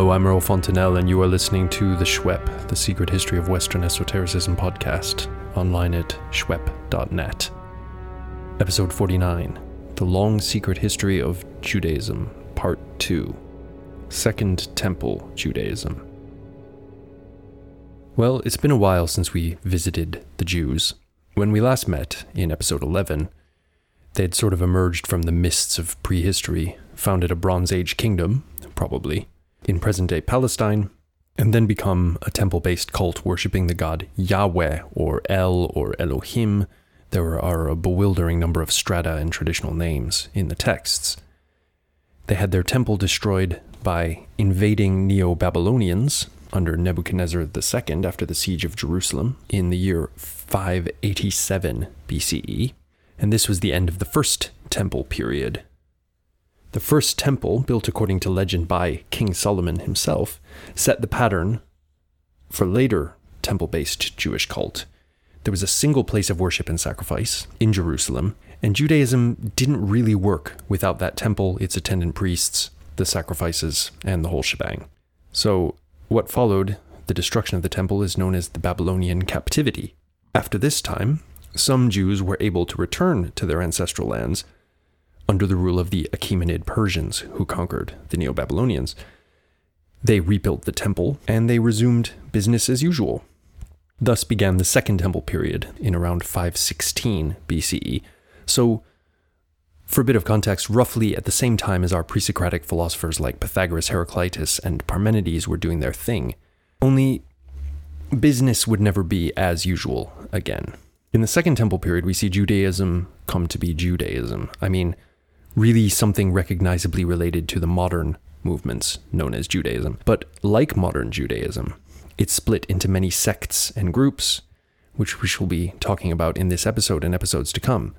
Hello, I'm Earl Fontainelle, and you are listening to The Shwep, the secret history of Western esotericism podcast, online at shwep.net. Episode 49 The Long Secret History of Judaism, Part 2 Second Temple Judaism. Well, it's been a while since we visited the Jews. When we last met, in episode 11, they had sort of emerged from the mists of prehistory, founded a Bronze Age kingdom, probably, in present day Palestine, and then become a temple based cult worshipping the god Yahweh or El or Elohim. There are a bewildering number of strata and traditional names in the texts. They had their temple destroyed by invading Neo Babylonians under Nebuchadnezzar II after the siege of Jerusalem in the year 587 BCE, and this was the end of the first temple period. The first temple, built according to legend by King Solomon himself, set the pattern for later temple based Jewish cult. There was a single place of worship and sacrifice in Jerusalem, and Judaism didn't really work without that temple, its attendant priests, the sacrifices, and the whole shebang. So, what followed, the destruction of the temple, is known as the Babylonian captivity. After this time, some Jews were able to return to their ancestral lands under the rule of the Achaemenid Persians who conquered the Neo Babylonians. They rebuilt the temple and they resumed business as usual. Thus began the Second Temple period in around 516 BCE. So, for a bit of context, roughly at the same time as our pre Socratic philosophers like Pythagoras, Heraclitus, and Parmenides were doing their thing. Only business would never be as usual again. In the Second Temple period, we see Judaism come to be Judaism. I mean, really something recognizably related to the modern movements known as Judaism. But like modern Judaism, it's split into many sects and groups, which we shall be talking about in this episode and episodes to come.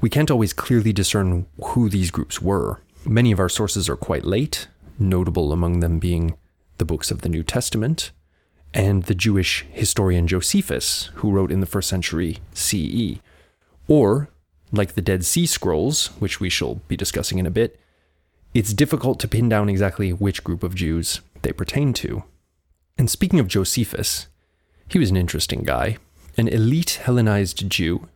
We can't always clearly discern who these groups were. Many of our sources are quite late, notable among them being the books of the New Testament and the Jewish historian Josephus, who wrote in the first century CE, or like the Dead Sea Scrolls, which we shall be discussing in a bit, it's difficult to pin down exactly which group of Jews they pertain to. And speaking of Josephus, he was an interesting guy, an elite Hellenized Jew.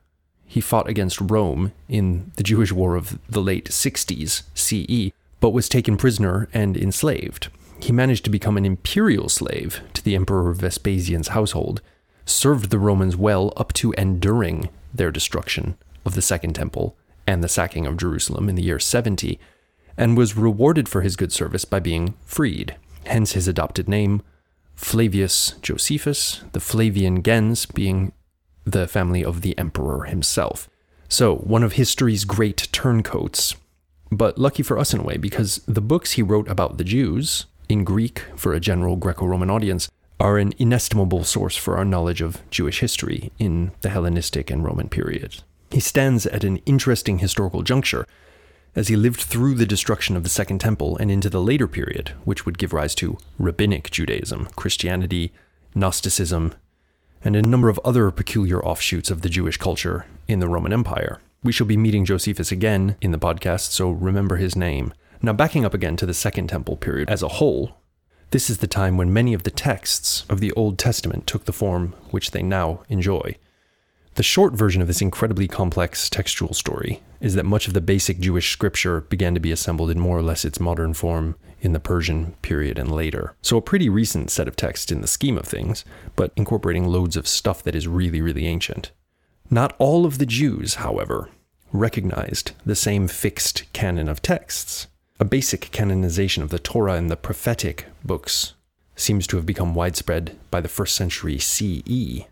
He fought against Rome in the Jewish War of the late 60s CE, but was taken prisoner and enslaved. He managed to become an imperial slave to the Emperor Vespasian's household, served the Romans well up to and during their destruction of the Second Temple and the sacking of Jerusalem in the year 70, and was rewarded for his good service by being freed, hence his adopted name, Flavius Josephus, the Flavian gens being the family of the emperor himself. So, one of history's great turncoats. But lucky for us in a way, because the books he wrote about the Jews, in Greek for a general Greco Roman audience, are an inestimable source for our knowledge of Jewish history in the Hellenistic and Roman period. He stands at an interesting historical juncture as he lived through the destruction of the Second Temple and into the later period, which would give rise to Rabbinic Judaism, Christianity, Gnosticism, and a number of other peculiar offshoots of the Jewish culture in the Roman Empire. We shall be meeting Josephus again in the podcast, so remember his name. Now, backing up again to the Second Temple period as a whole, this is the time when many of the texts of the Old Testament took the form which they now enjoy. The short version of this incredibly complex textual story is that much of the basic Jewish scripture began to be assembled in more or less its modern form in the Persian period and later. So, a pretty recent set of texts in the scheme of things, but incorporating loads of stuff that is really, really ancient. Not all of the Jews, however, recognized the same fixed canon of texts. A basic canonization of the Torah and the prophetic books seems to have become widespread by the first century CE,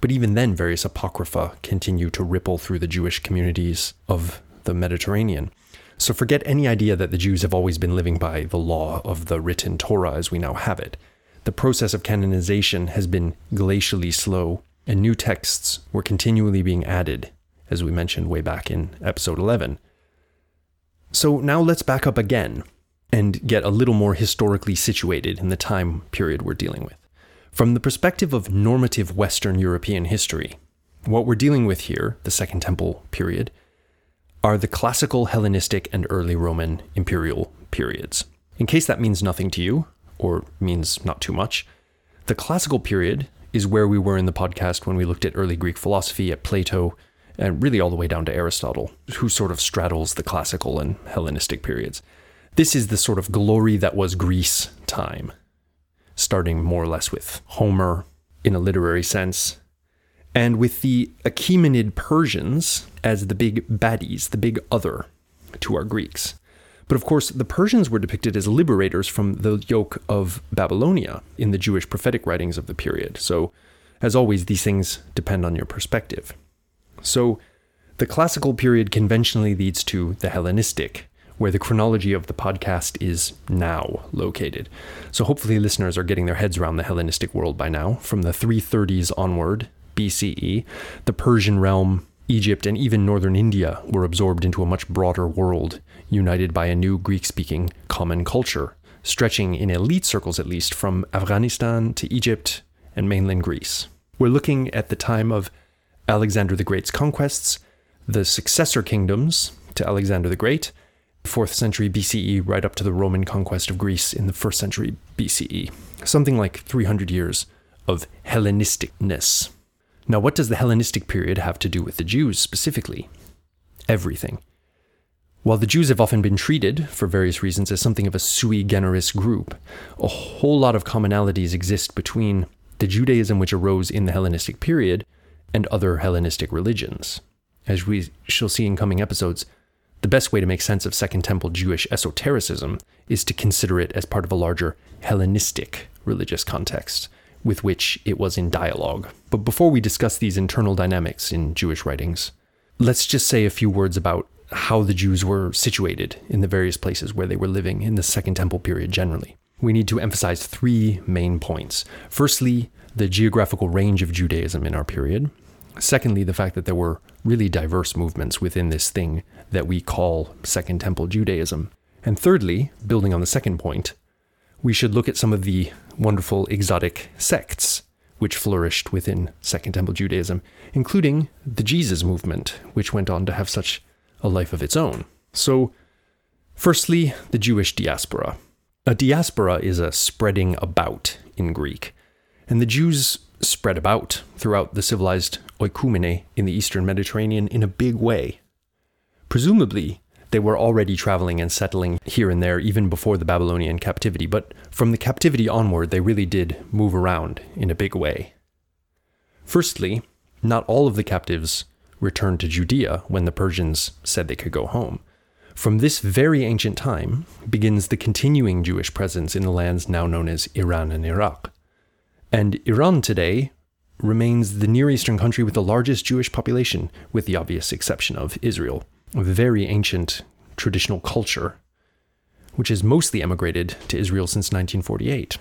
but even then, various apocrypha continue to ripple through the Jewish communities of the Mediterranean. So forget any idea that the Jews have always been living by the law of the written Torah as we now have it. The process of canonization has been glacially slow, and new texts were continually being added, as we mentioned way back in episode 11. So now let's back up again and get a little more historically situated in the time period we're dealing with. From the perspective of normative Western European history, what we're dealing with here, the Second Temple period, are the classical Hellenistic and early Roman imperial periods. In case that means nothing to you, or means not too much. The classical period is where we were in the podcast when we looked at early Greek philosophy, at Plato, and really all the way down to Aristotle, who sort of straddles the classical and Hellenistic periods. This is the sort of glory that was Greece time, starting more or less with Homer in a literary sense, and with the Achaemenid Persians as the big baddies, the big other to our Greeks. But of course, the Persians were depicted as liberators from the yoke of Babylonia in the Jewish prophetic writings of the period. So, as always, these things depend on your perspective. So, the classical period conventionally leads to the Hellenistic, where the chronology of the podcast is now located. So, hopefully, listeners are getting their heads around the Hellenistic world by now. From the 330s onward, BCE, the Persian realm Egypt and even northern India were absorbed into a much broader world, united by a new Greek speaking common culture, stretching in elite circles at least from Afghanistan to Egypt and mainland Greece. We're looking at the time of Alexander the Great's conquests, the successor kingdoms to Alexander the Great, 4th century BCE, right up to the Roman conquest of Greece in the 1st century BCE. Something like 300 years of Hellenisticness. Now, what does the Hellenistic period have to do with the Jews specifically? Everything. While the Jews have often been treated, for various reasons, as something of a sui generis group, a whole lot of commonalities exist between the Judaism which arose in the Hellenistic period and other Hellenistic religions. As we shall see in coming episodes, the best way to make sense of Second Temple Jewish esotericism is to consider it as part of a larger Hellenistic religious context with which it was in dialogue. But before we discuss these internal dynamics in Jewish writings, let's just say a few words about how the Jews were situated in the various places where they were living in the Second Temple period generally. We need to emphasize three main points. Firstly, the geographical range of Judaism in our period. Secondly, the fact that there were really diverse movements within this thing that we call Second Temple Judaism. And thirdly, building on the second point, we should look at some of the wonderful exotic sects which flourished within Second Temple Judaism, including the Jesus movement, which went on to have such a life of its own. So, firstly, the Jewish diaspora. A diaspora is a spreading about in Greek, and the Jews spread about throughout the civilized oikumene in the eastern Mediterranean in a big way. Presumably, they were already traveling and settling here and there even before the Babylonian captivity, but from the captivity onward, they really did move around in a big way. Firstly, not all of the captives returned to Judea when the Persians said they could go home. From this very ancient time begins the continuing Jewish presence in the lands now known as Iran and Iraq. And Iran today remains the Near Eastern country with the largest Jewish population, with the obvious exception of Israel a very ancient traditional culture, which has mostly emigrated to Israel since 1948.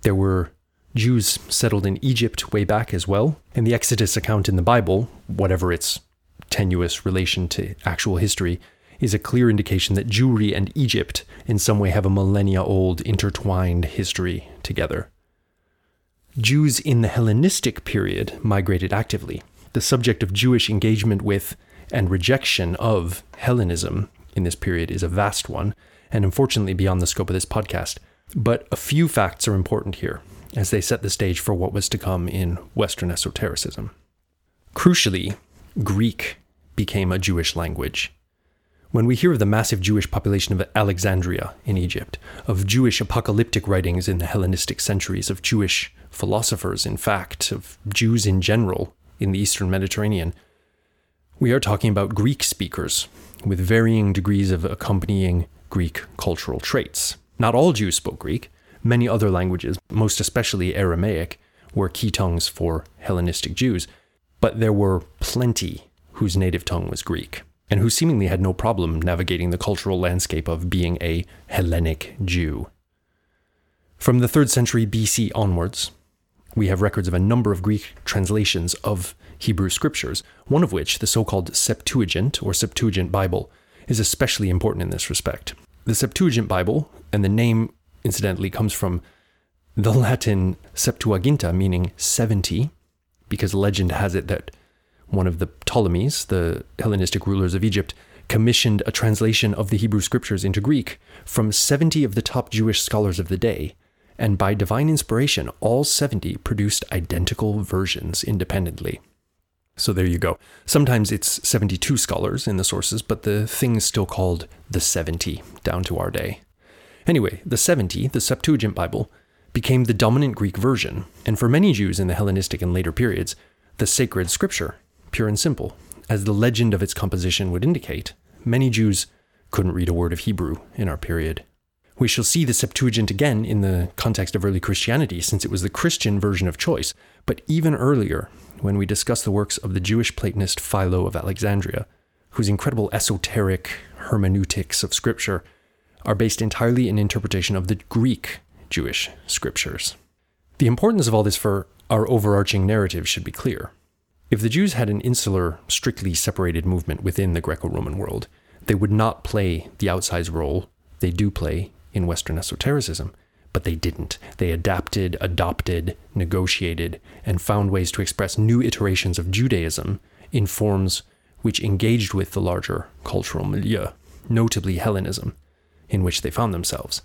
There were Jews settled in Egypt way back as well, and the Exodus account in the Bible, whatever its tenuous relation to actual history, is a clear indication that Jewry and Egypt in some way have a millennia old intertwined history together. Jews in the Hellenistic period migrated actively. The subject of Jewish engagement with and rejection of Hellenism in this period is a vast one, and unfortunately beyond the scope of this podcast. But a few facts are important here, as they set the stage for what was to come in Western esotericism. Crucially, Greek became a Jewish language. When we hear of the massive Jewish population of Alexandria in Egypt, of Jewish apocalyptic writings in the Hellenistic centuries, of Jewish philosophers, in fact, of Jews in general in the Eastern Mediterranean, we are talking about Greek speakers with varying degrees of accompanying Greek cultural traits. Not all Jews spoke Greek. Many other languages, most especially Aramaic, were key tongues for Hellenistic Jews, but there were plenty whose native tongue was Greek, and who seemingly had no problem navigating the cultural landscape of being a Hellenic Jew. From the 3rd century BC onwards, we have records of a number of Greek translations of Hebrew scriptures, one of which, the so called Septuagint or Septuagint Bible, is especially important in this respect. The Septuagint Bible, and the name incidentally comes from the Latin Septuaginta, meaning 70, because legend has it that one of the Ptolemies, the Hellenistic rulers of Egypt, commissioned a translation of the Hebrew scriptures into Greek from 70 of the top Jewish scholars of the day, and by divine inspiration, all 70 produced identical versions independently. So there you go. Sometimes it's 72 scholars in the sources, but the thing is still called the 70 down to our day. Anyway, the 70, the Septuagint Bible, became the dominant Greek version, and for many Jews in the Hellenistic and later periods, the sacred scripture, pure and simple. As the legend of its composition would indicate, many Jews couldn't read a word of Hebrew in our period. We shall see the Septuagint again in the context of early Christianity, since it was the Christian version of choice, but even earlier, when we discuss the works of the Jewish Platonist Philo of Alexandria, whose incredible esoteric hermeneutics of Scripture are based entirely in interpretation of the Greek Jewish scriptures. The importance of all this for our overarching narrative should be clear. If the Jews had an insular, strictly separated movement within the Greco Roman world, they would not play the outsized role they do play in Western esotericism. But they didn't. They adapted, adopted, negotiated, and found ways to express new iterations of Judaism in forms which engaged with the larger cultural milieu, notably Hellenism, in which they found themselves.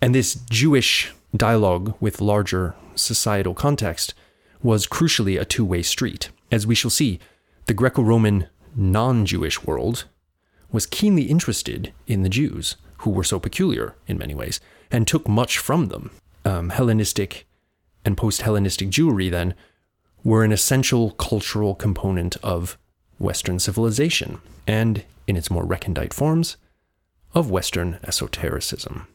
And this Jewish dialogue with larger societal context was crucially a two way street. As we shall see, the Greco Roman non Jewish world was keenly interested in the Jews, who were so peculiar in many ways, and took much from them. Um, Hellenistic and post Hellenistic Jewry, then, were an essential cultural component of Western civilization, and, in its more recondite forms, of Western esotericism.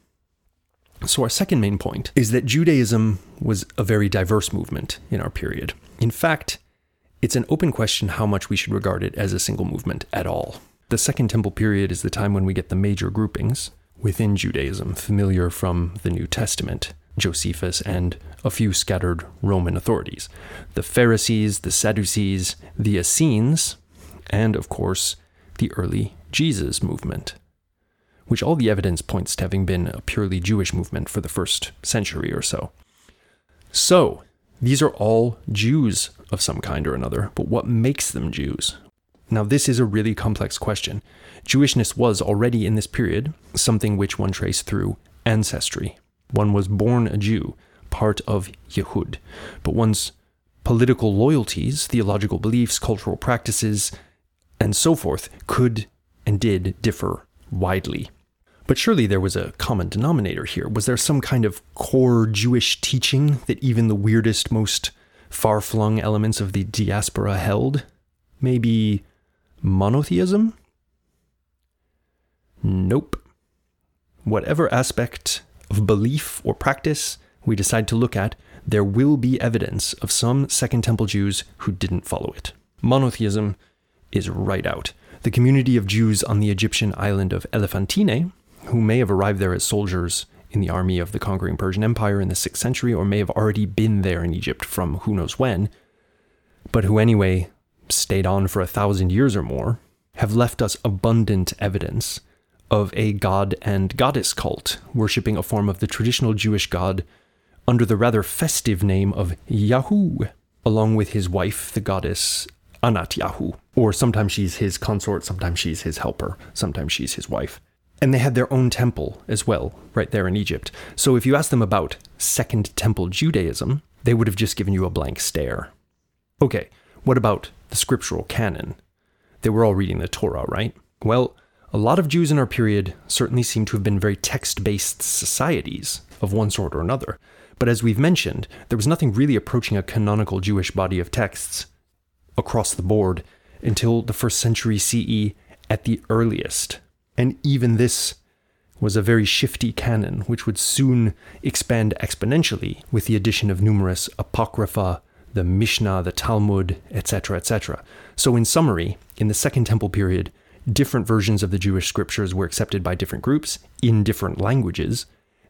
So, our second main point is that Judaism was a very diverse movement in our period. In fact, it's an open question how much we should regard it as a single movement at all. The Second Temple period is the time when we get the major groupings within Judaism, familiar from the New Testament, Josephus, and a few scattered Roman authorities the Pharisees, the Sadducees, the Essenes, and of course, the early Jesus movement which all the evidence points to having been a purely Jewish movement for the first century or so. So, these are all Jews of some kind or another, but what makes them Jews? Now, this is a really complex question. Jewishness was already in this period something which one traced through ancestry. One was born a Jew, part of Yehud, but one's political loyalties, theological beliefs, cultural practices, and so forth could and did differ widely. But surely there was a common denominator here. Was there some kind of core Jewish teaching that even the weirdest, most far flung elements of the diaspora held? Maybe monotheism? Nope. Whatever aspect of belief or practice we decide to look at, there will be evidence of some Second Temple Jews who didn't follow it. Monotheism is right out. The community of Jews on the Egyptian island of Elephantine who may have arrived there as soldiers in the army of the conquering Persian Empire in the 6th century, or may have already been there in Egypt from who knows when, but who anyway stayed on for a thousand years or more, have left us abundant evidence of a god and goddess cult, worshipping a form of the traditional Jewish god under the rather festive name of Yahu, along with his wife, the goddess Anat Yahu. Or sometimes she's his consort, sometimes she's his helper, sometimes she's his wife. And they had their own temple as well, right there in Egypt. So if you ask them about Second Temple Judaism, they would have just given you a blank stare. Okay, what about the scriptural canon? They were all reading the Torah, right? Well, a lot of Jews in our period certainly seem to have been very text based societies of one sort or another. But as we've mentioned, there was nothing really approaching a canonical Jewish body of texts across the board until the first century CE at the earliest. And even this was a very shifty canon, which would soon expand exponentially with the addition of numerous apocrypha, the Mishnah, the Talmud, etc., etc. So, in summary, in the Second Temple period, different versions of the Jewish scriptures were accepted by different groups in different languages,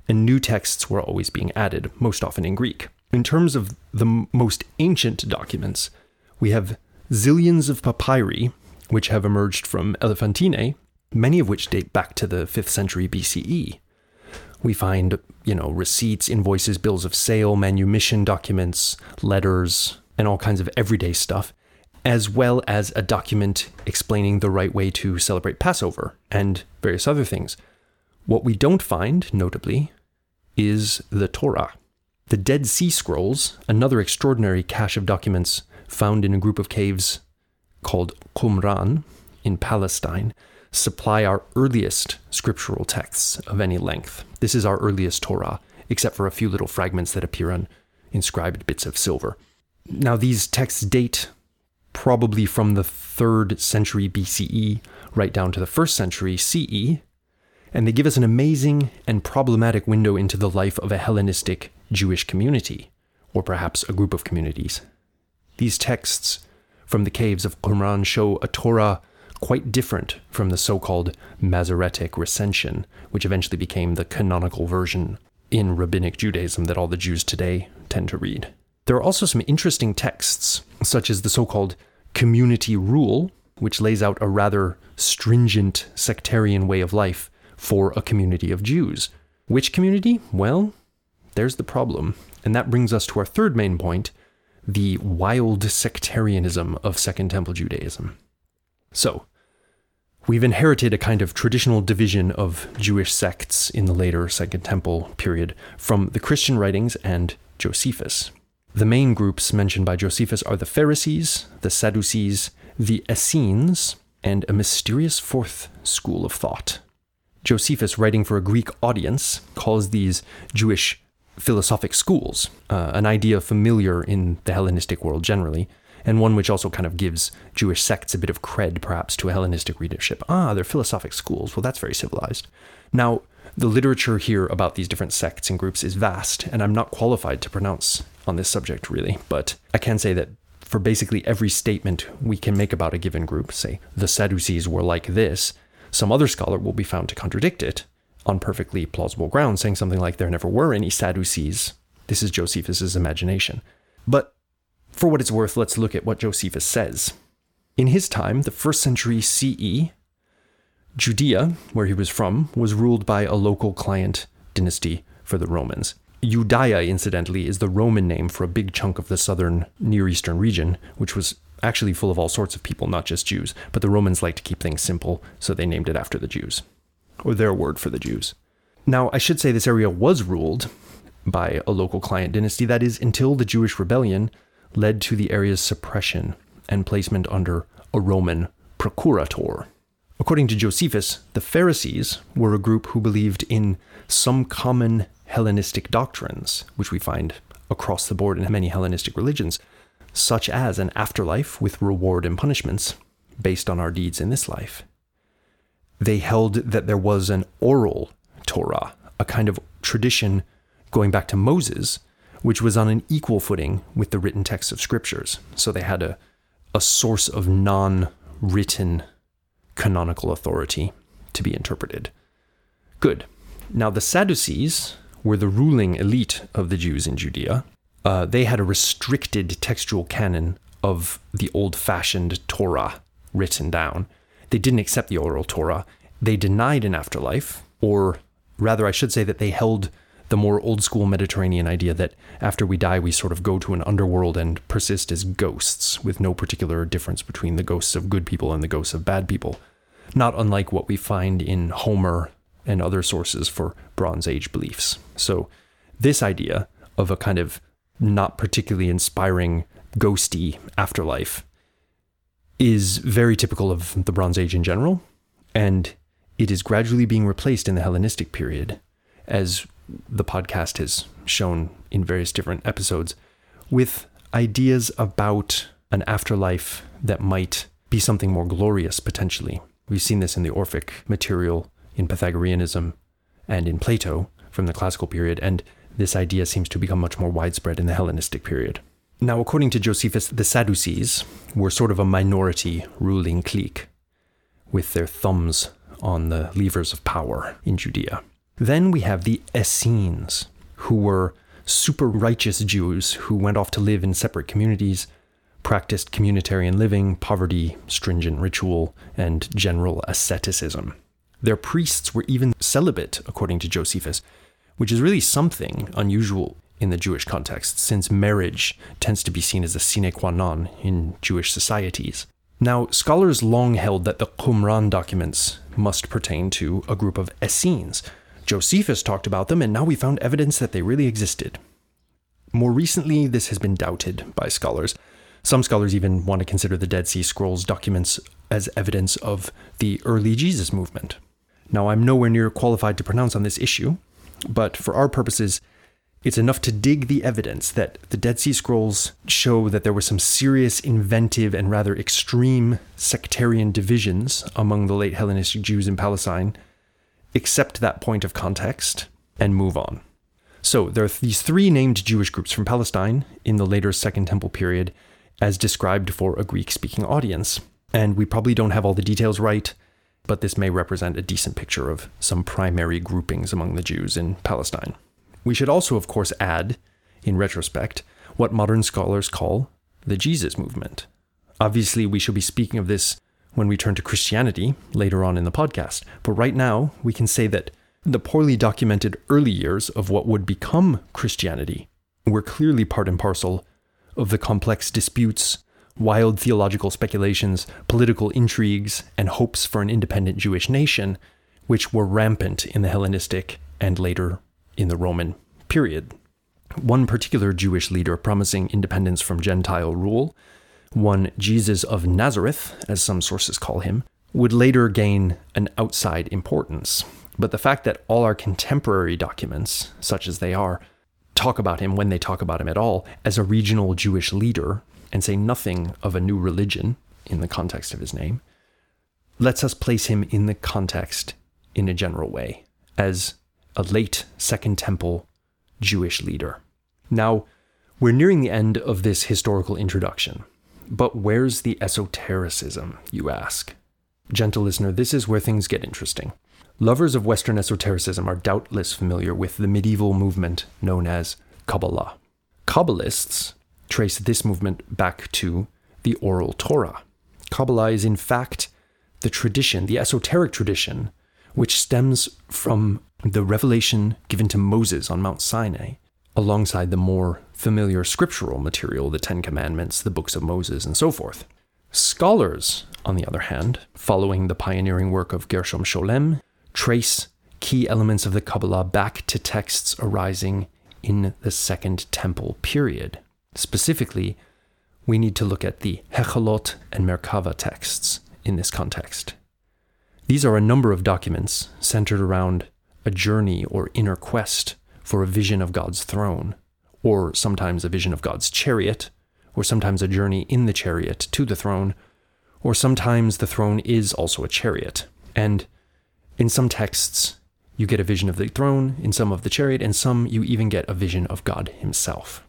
and new texts were always being added, most often in Greek. In terms of the most ancient documents, we have zillions of papyri, which have emerged from Elephantine, many of which date back to the 5th century BCE. We find, you know, receipts, invoices, bills of sale, manumission documents, letters, and all kinds of everyday stuff, as well as a document explaining the right way to celebrate Passover and various other things. What we don't find, notably, is the Torah. The Dead Sea Scrolls, another extraordinary cache of documents found in a group of caves called Qumran in Palestine, supply our earliest scriptural texts of any length. This is our earliest Torah, except for a few little fragments that appear on inscribed bits of silver. Now, these texts date probably from the 3rd century BCE right down to the 1st century CE, and they give us an amazing and problematic window into the life of a Hellenistic Jewish community, or perhaps a group of communities. These texts from the caves of Qumran show a Torah quite different from the so called Masoretic recension, which eventually became the canonical version in Rabbinic Judaism that all the Jews today tend to read. There are also some interesting texts, such as the so called Community Rule, which lays out a rather stringent sectarian way of life for a community of Jews. Which community? Well, there's the problem. And that brings us to our third main point the wild sectarianism of Second Temple Judaism. So, we've inherited a kind of traditional division of Jewish sects in the later Second Temple period from the Christian writings and Josephus. The main groups mentioned by Josephus are the Pharisees, the Sadducees, the Essenes, and a mysterious fourth school of thought. Josephus, writing for a Greek audience, calls these Jewish philosophic schools, uh, an idea familiar in the Hellenistic world generally, and one which also kind of gives Jewish sects a bit of cred, perhaps, to a Hellenistic readership. Ah, they're philosophic schools. Well, that's very civilized. Now, the literature here about these different sects and groups is vast, and I'm not qualified to pronounce on this subject really, but I can say that for basically every statement we can make about a given group, say the Sadducees were like this, some other scholar will be found to contradict it on perfectly plausible grounds, saying something like there never were any Sadducees. This is Josephus's imagination. But for what it's worth, let's look at what Josephus says. In his time, the first century CE, Judea, where he was from, was ruled by a local client dynasty for the Romans. Judea, incidentally, is the Roman name for a big chunk of the southern Near Eastern region, which was actually full of all sorts of people, not just Jews. But the Romans liked to keep things simple, so they named it after the Jews, or their word for the Jews. Now, I should say this area was ruled by a local client dynasty, that is, until the Jewish rebellion led to the area's suppression and placement under a Roman procurator. According to Josephus, the Pharisees were a group who believed in some common Hellenistic doctrines, which we find across the board in many Hellenistic religions, such as an afterlife with reward and punishments based on our deeds in this life. They held that there was an oral Torah, a kind of tradition going back to Moses, which was on an equal footing with the written texts of scriptures. So they had a, a source of non written canonical authority to be interpreted. Good. Now, the Sadducees were the ruling elite of the Jews in Judea. Uh, they had a restricted textual canon of the old fashioned Torah written down. They didn't accept the oral Torah. They denied an afterlife, or rather, I should say that they held the more old school Mediterranean idea that after we die, we sort of go to an underworld and persist as ghosts, with no particular difference between the ghosts of good people and the ghosts of bad people not unlike what we find in Homer and other sources for Bronze Age beliefs. So, this idea of a kind of not particularly inspiring, ghosty afterlife is very typical of the Bronze Age in general, and it is gradually being replaced in the Hellenistic period, as the podcast has shown in various different episodes, with ideas about an afterlife that might be something more glorious potentially. We've seen this in the Orphic material, in Pythagoreanism, and in Plato from the classical period, and this idea seems to become much more widespread in the Hellenistic period. Now, according to Josephus, the Sadducees were sort of a minority ruling clique, with their thumbs on the levers of power in Judea. Then we have the Essenes, who were super righteous Jews who went off to live in separate communities practiced communitarian living, poverty, stringent ritual, and general asceticism. Their priests were even celibate, according to Josephus, which is really something unusual in the Jewish context, since marriage tends to be seen as a sine qua non in Jewish societies. Now, scholars long held that the Qumran documents must pertain to a group of Essenes. Josephus talked about them, and now we found evidence that they really existed. More recently, this has been doubted by scholars. Some scholars even want to consider the Dead Sea Scrolls documents as evidence of the early Jesus movement. Now, I'm nowhere near qualified to pronounce on this issue, but for our purposes, it's enough to dig the evidence that the Dead Sea Scrolls show that there were some serious, inventive, and rather extreme sectarian divisions among the late Hellenistic Jews in Palestine. Accept that point of context and move on. So, there are these three named Jewish groups from Palestine in the later Second Temple period, as described for a Greek speaking audience. And we probably don't have all the details right, but this may represent a decent picture of some primary groupings among the Jews in Palestine. We should also, of course, add, in retrospect, what modern scholars call the Jesus movement. Obviously, we shall be speaking of this when we turn to Christianity later on in the podcast, but right now we can say that the poorly documented early years of what would become Christianity were clearly part and parcel of the complex disputes, wild theological speculations, political intrigues, and hopes for an independent Jewish nation, which were rampant in the Hellenistic and later in the Roman period. One particular Jewish leader promising independence from Gentile rule, one Jesus of Nazareth, as some sources call him, would later gain an outside importance. But the fact that all our contemporary documents, such as they are, talk about him when they talk about him at all as a regional Jewish leader and say nothing of a new religion in the context of his name, lets us place him in the context in a general way as a late Second Temple Jewish leader. Now, we're nearing the end of this historical introduction, but where's the esotericism, you ask? Gentle listener, this is where things get interesting. Lovers of Western esotericism are doubtless familiar with the medieval movement known as Kabbalah. Kabbalists trace this movement back to the Oral Torah. Kabbalah is, in fact, the tradition, the esoteric tradition, which stems from the revelation given to Moses on Mount Sinai, alongside the more familiar scriptural material, the Ten Commandments, the books of Moses, and so forth. Scholars, on the other hand, following the pioneering work of Gershom Scholem, trace key elements of the Kabbalah back to texts arising in the Second Temple period. Specifically, we need to look at the Hechalot and Merkava texts in this context. These are a number of documents centered around a journey or inner quest for a vision of God's throne, or sometimes a vision of God's chariot, or sometimes a journey in the chariot to the throne, or sometimes the throne is also a chariot. And in some texts, you get a vision of the throne, in some of the chariot, and some you even get a vision of God Himself.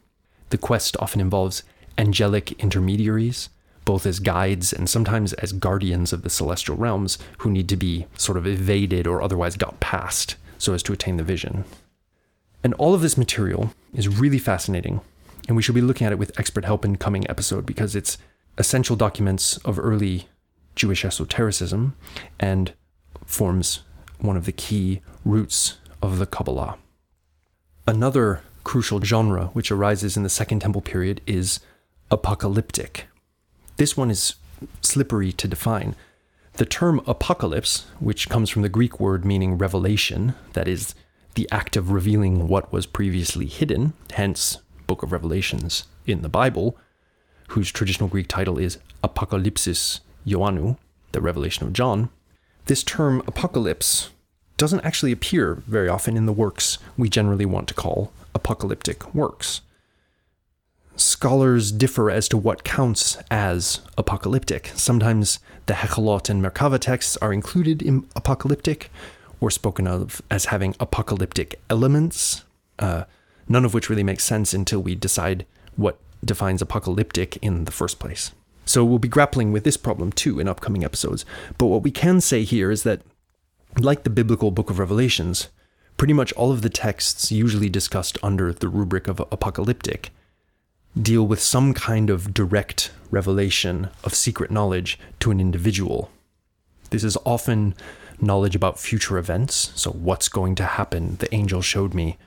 The quest often involves angelic intermediaries, both as guides and sometimes as guardians of the celestial realms who need to be sort of evaded or otherwise got past so as to attain the vision. And all of this material is really fascinating, and we should be looking at it with expert help in coming episode because it's essential documents of early Jewish esotericism and forms one of the key roots of the Kabbalah. Another crucial genre which arises in the Second Temple period is apocalyptic. This one is slippery to define. The term apocalypse, which comes from the Greek word meaning revelation, that is, the act of revealing what was previously hidden, hence Book of Revelations in the Bible, whose traditional Greek title is Apocalypsis Ioannou, the Revelation of John. This term apocalypse doesn't actually appear very often in the works we generally want to call apocalyptic works. Scholars differ as to what counts as apocalyptic. Sometimes the Hechalot and Merkava texts are included in apocalyptic or spoken of as having apocalyptic elements, uh, none of which really makes sense until we decide what defines apocalyptic in the first place. So we'll be grappling with this problem too in upcoming episodes. But what we can say here is that, like the biblical book of Revelations, pretty much all of the texts usually discussed under the rubric of apocalyptic deal with some kind of direct revelation of secret knowledge to an individual. This is often knowledge about future events, so what's going to happen, the angel showed me.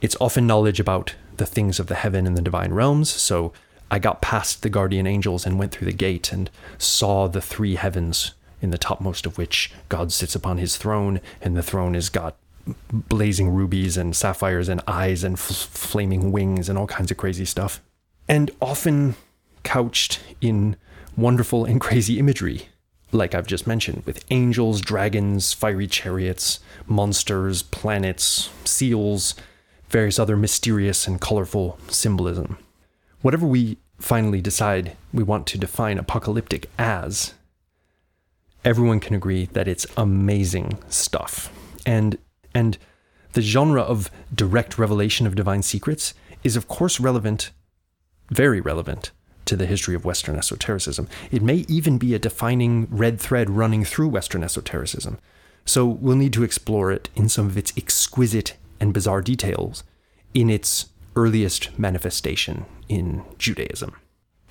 It's often knowledge about the things of the heaven and the divine realms, so I got past the guardian angels and went through the gate and saw the three heavens, in the topmost of which God sits upon his throne, and the throne is got blazing rubies and sapphires and eyes and f- flaming wings and all kinds of crazy stuff. And often couched in wonderful and crazy imagery, like I've just mentioned, with angels, dragons, fiery chariots, monsters, planets, seals, various other mysterious and colorful symbolism. Whatever we finally decide we want to define apocalyptic as, everyone can agree that it's amazing stuff. And and the genre of direct revelation of divine secrets is of course relevant, very relevant to the history of Western esotericism. It may even be a defining red thread running through Western esotericism. So we'll need to explore it in some of its exquisite and bizarre details in its earliest manifestation in Judaism.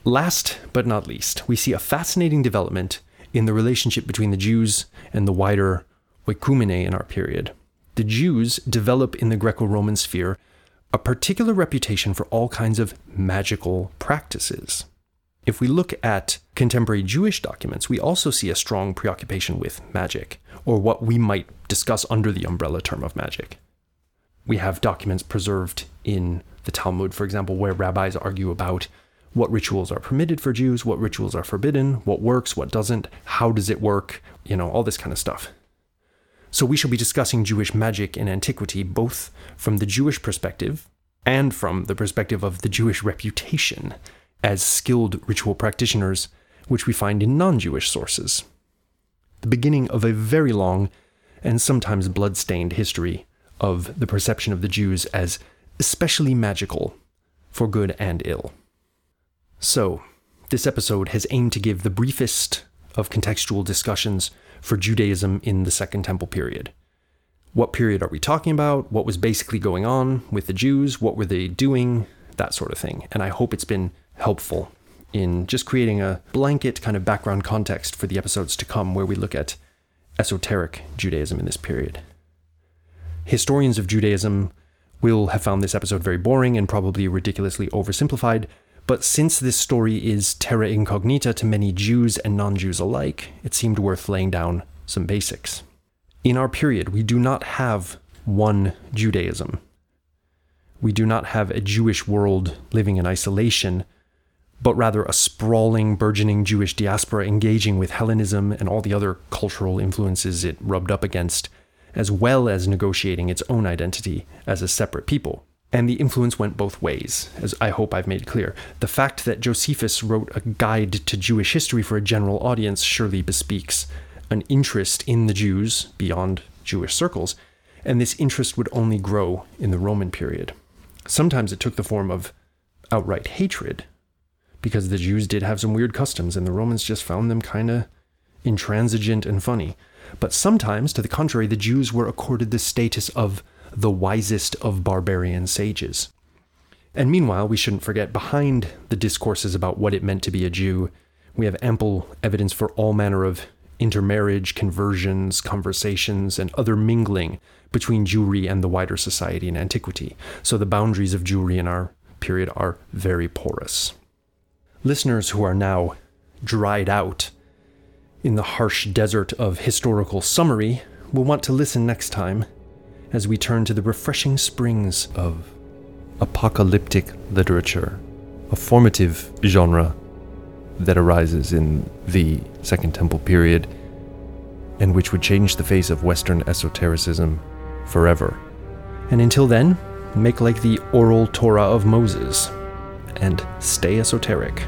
Last but not least, we see a fascinating development in the relationship between the Jews and the wider oikumene in our period. The Jews develop in the Greco Roman sphere a particular reputation for all kinds of magical practices. If we look at contemporary Jewish documents, we also see a strong preoccupation with magic, or what we might discuss under the umbrella term of magic. We have documents preserved in the Talmud, for example, where rabbis argue about what rituals are permitted for Jews, what rituals are forbidden, what works, what doesn't, how does it work, you know, all this kind of stuff. So we shall be discussing Jewish magic in antiquity both from the Jewish perspective and from the perspective of the Jewish reputation as skilled ritual practitioners, which we find in non Jewish sources. The beginning of a very long and sometimes blood-stained history of the perception of the Jews as especially magical, for good and ill. So, this episode has aimed to give the briefest of contextual discussions for Judaism in the Second Temple period. What period are we talking about? What was basically going on with the Jews? What were they doing? That sort of thing. And I hope it's been helpful in just creating a blanket kind of background context for the episodes to come where we look at esoteric Judaism in this period. Historians of Judaism will have found this episode very boring and probably ridiculously oversimplified, but since this story is terra incognita to many Jews and non Jews alike, it seemed worth laying down some basics. In our period, we do not have one Judaism. We do not have a Jewish world living in isolation, but rather a sprawling, burgeoning Jewish diaspora engaging with Hellenism and all the other cultural influences it rubbed up against, as well as negotiating its own identity as a separate people. And the influence went both ways, as I hope I've made clear. The fact that Josephus wrote a guide to Jewish history for a general audience surely bespeaks an interest in the Jews beyond Jewish circles, and this interest would only grow in the Roman period. Sometimes it took the form of outright hatred, because the Jews did have some weird customs, and the Romans just found them kind of intransigent and funny. But sometimes, to the contrary, the Jews were accorded the status of the wisest of barbarian sages. And meanwhile, we shouldn't forget behind the discourses about what it meant to be a Jew, we have ample evidence for all manner of intermarriage, conversions, conversations, and other mingling between Jewry and the wider society in antiquity. So the boundaries of Jewry in our period are very porous. Listeners who are now dried out in the harsh desert of historical summary will want to listen next time as we turn to the refreshing springs of apocalyptic literature, a formative genre that arises in the Second Temple period and which would change the face of Western esotericism forever. And until then, make like the oral Torah of Moses and stay esoteric.